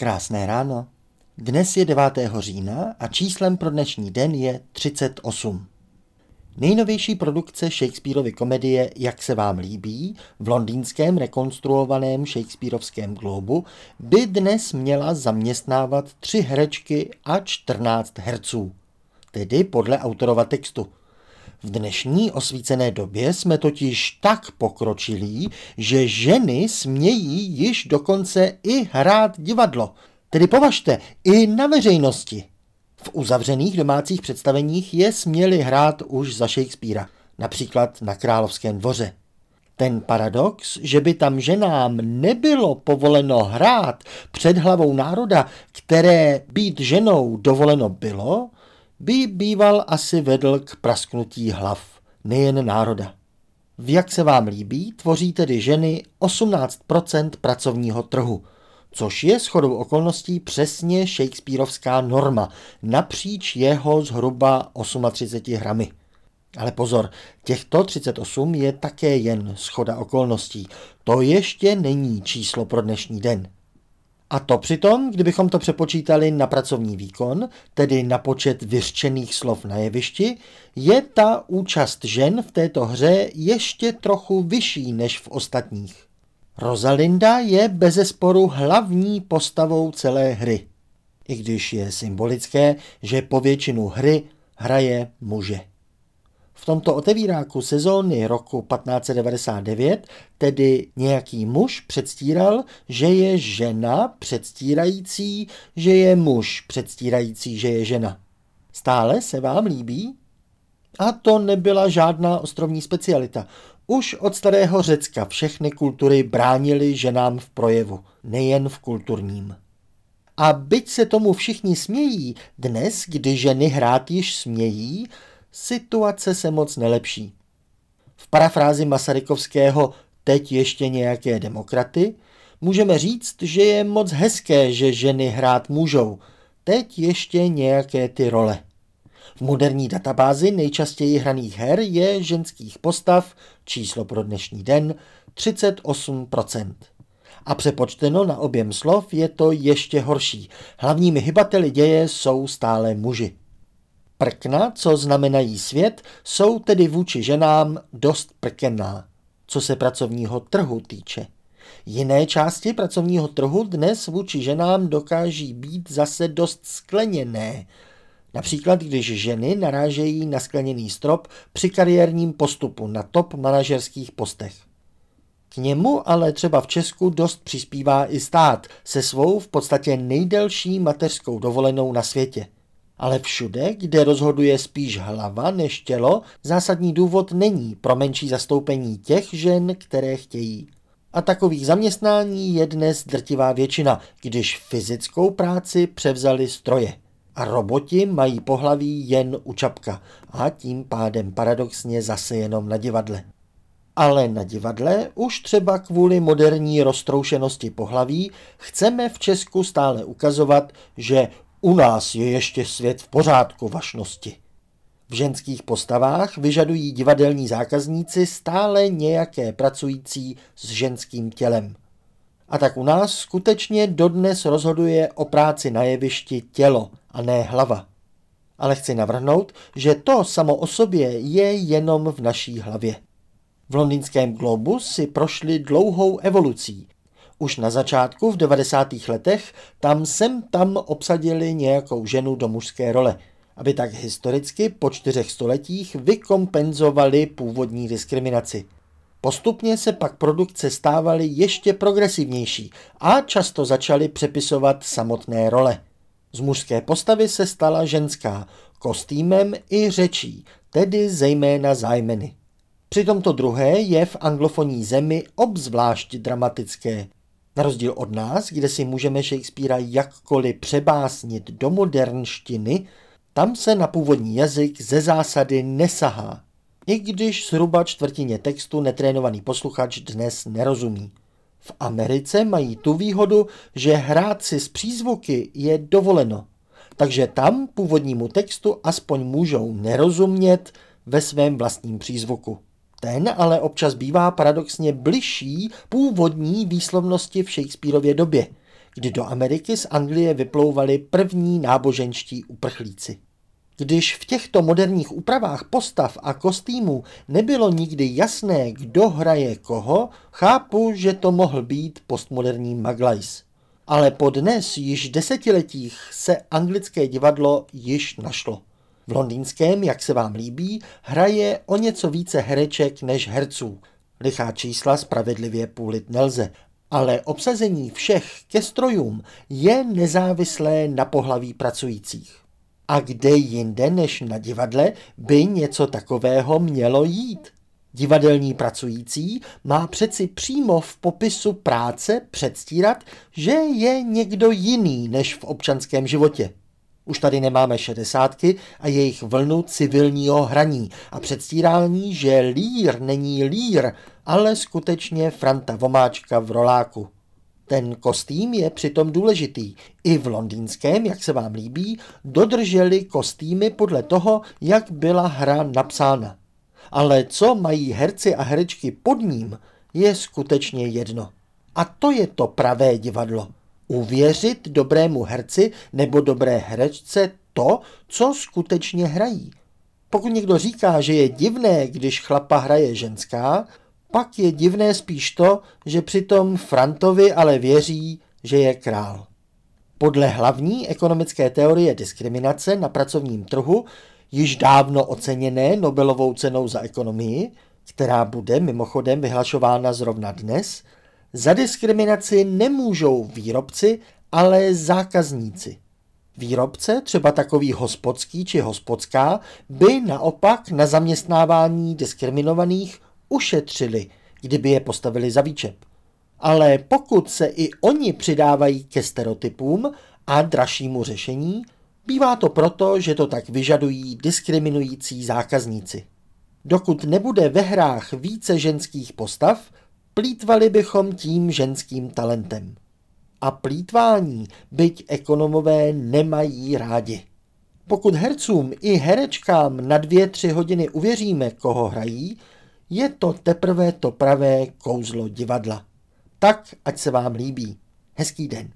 Krásné ráno. Dnes je 9. října a číslem pro dnešní den je 38. Nejnovější produkce Shakespeareovy komedie Jak se vám líbí v londýnském rekonstruovaném Shakespeareovském globu by dnes měla zaměstnávat tři herečky a 14 herců, tedy podle autorova textu – v dnešní osvícené době jsme totiž tak pokročilí, že ženy smějí již dokonce i hrát divadlo. Tedy považte, i na veřejnosti. V uzavřených domácích představeních je směli hrát už za Shakespearea, například na Královském dvoře. Ten paradox, že by tam ženám nebylo povoleno hrát před hlavou národa, které být ženou dovoleno bylo, by býval asi vedl k prasknutí hlav, nejen národa. V jak se vám líbí, tvoří tedy ženy 18% pracovního trhu, což je shodou okolností přesně Shakespeareovská norma napříč jeho zhruba 38 hramy. Ale pozor, těchto 38 je také jen schoda okolností. To ještě není číslo pro dnešní den. A to přitom, kdybychom to přepočítali na pracovní výkon, tedy na počet vyřčených slov na jevišti, je ta účast žen v této hře ještě trochu vyšší než v ostatních. Rosalinda je bezesporu hlavní postavou celé hry, i když je symbolické, že po většinu hry hraje muže. V tomto otevíráku sezóny roku 1599 tedy nějaký muž předstíral, že je žena předstírající, že je muž předstírající, že je žena. Stále se vám líbí? A to nebyla žádná ostrovní specialita. Už od starého Řecka všechny kultury bránili ženám v projevu, nejen v kulturním. A byť se tomu všichni smějí, dnes, kdy ženy hrát již smějí, situace se moc nelepší. V parafrázi Masarykovského teď ještě nějaké demokraty můžeme říct, že je moc hezké, že ženy hrát můžou. Teď ještě nějaké ty role. V moderní databázi nejčastěji hraných her je ženských postav, číslo pro dnešní den, 38%. A přepočteno na objem slov je to ještě horší. Hlavními hybateli děje jsou stále muži. Prkna, co znamenají svět, jsou tedy vůči ženám dost prkená, co se pracovního trhu týče. Jiné části pracovního trhu dnes vůči ženám dokáží být zase dost skleněné. Například, když ženy narážejí na skleněný strop při kariérním postupu na top manažerských postech. K němu ale třeba v Česku dost přispívá i stát se svou v podstatě nejdelší mateřskou dovolenou na světě – ale všude, kde rozhoduje spíš hlava než tělo, zásadní důvod není pro menší zastoupení těch žen, které chtějí. A takových zaměstnání je dnes drtivá většina, když fyzickou práci převzali stroje. A roboti mají pohlaví jen u čapka a tím pádem paradoxně zase jenom na divadle. Ale na divadle už třeba kvůli moderní roztroušenosti pohlaví chceme v Česku stále ukazovat, že u nás je ještě svět v pořádku vašnosti. V ženských postavách vyžadují divadelní zákazníci stále nějaké pracující s ženským tělem. A tak u nás skutečně dodnes rozhoduje o práci na jevišti tělo a ne hlava. Ale chci navrhnout, že to samo o sobě je jenom v naší hlavě. V londýnském globu si prošli dlouhou evolucí – už na začátku v 90. letech tam sem tam obsadili nějakou ženu do mužské role, aby tak historicky po čtyřech stoletích vykompenzovali původní diskriminaci. Postupně se pak produkce stávaly ještě progresivnější a často začaly přepisovat samotné role. Z mužské postavy se stala ženská, kostýmem i řečí, tedy zejména zájmeny. Při tomto druhé je v anglofonní zemi obzvlášť dramatické. Na rozdíl od nás, kde si můžeme Shakespearea jakkoliv přebásnit do modernštiny, tam se na původní jazyk ze zásady nesahá, i když zhruba čtvrtině textu netrénovaný posluchač dnes nerozumí. V Americe mají tu výhodu, že hrát si s přízvuky je dovoleno, takže tam původnímu textu aspoň můžou nerozumět ve svém vlastním přízvuku. Ten ale občas bývá paradoxně bližší původní výslovnosti v Shakespeareově době, kdy do Ameriky z Anglie vyplouvali první náboženští uprchlíci. Když v těchto moderních úpravách postav a kostýmů nebylo nikdy jasné, kdo hraje koho, chápu, že to mohl být postmoderní Maglajs. Ale po dnes již desetiletích se anglické divadlo již našlo. V londýnském, jak se vám líbí, hraje o něco více hereček než herců. Lichá čísla spravedlivě půlit nelze, ale obsazení všech ke strojům je nezávislé na pohlaví pracujících. A kde jinde než na divadle by něco takového mělo jít? Divadelní pracující má přeci přímo v popisu práce předstírat, že je někdo jiný než v občanském životě. Už tady nemáme šedesátky a jejich vlnu civilního hraní a předstírání, že lír není lír, ale skutečně Franta Vomáčka v roláku. Ten kostým je přitom důležitý. I v londýnském, jak se vám líbí, dodrželi kostýmy podle toho, jak byla hra napsána. Ale co mají herci a herečky pod ním, je skutečně jedno. A to je to pravé divadlo. Uvěřit dobrému herci nebo dobré herečce to, co skutečně hrají. Pokud někdo říká, že je divné, když chlapa hraje ženská, pak je divné spíš to, že přitom Frantovi ale věří, že je král. Podle hlavní ekonomické teorie diskriminace na pracovním trhu, již dávno oceněné Nobelovou cenou za ekonomii, která bude mimochodem vyhlašována zrovna dnes, za diskriminaci nemůžou výrobci, ale zákazníci. Výrobce, třeba takový hospodský či hospodská, by naopak na zaměstnávání diskriminovaných ušetřili, kdyby je postavili za výčep. Ale pokud se i oni přidávají ke stereotypům a dražšímu řešení, bývá to proto, že to tak vyžadují diskriminující zákazníci. Dokud nebude ve hrách více ženských postav, plítvali bychom tím ženským talentem. A plítvání, byť ekonomové nemají rádi. Pokud hercům i herečkám na dvě, tři hodiny uvěříme, koho hrají, je to teprve to pravé kouzlo divadla. Tak, ať se vám líbí. Hezký den.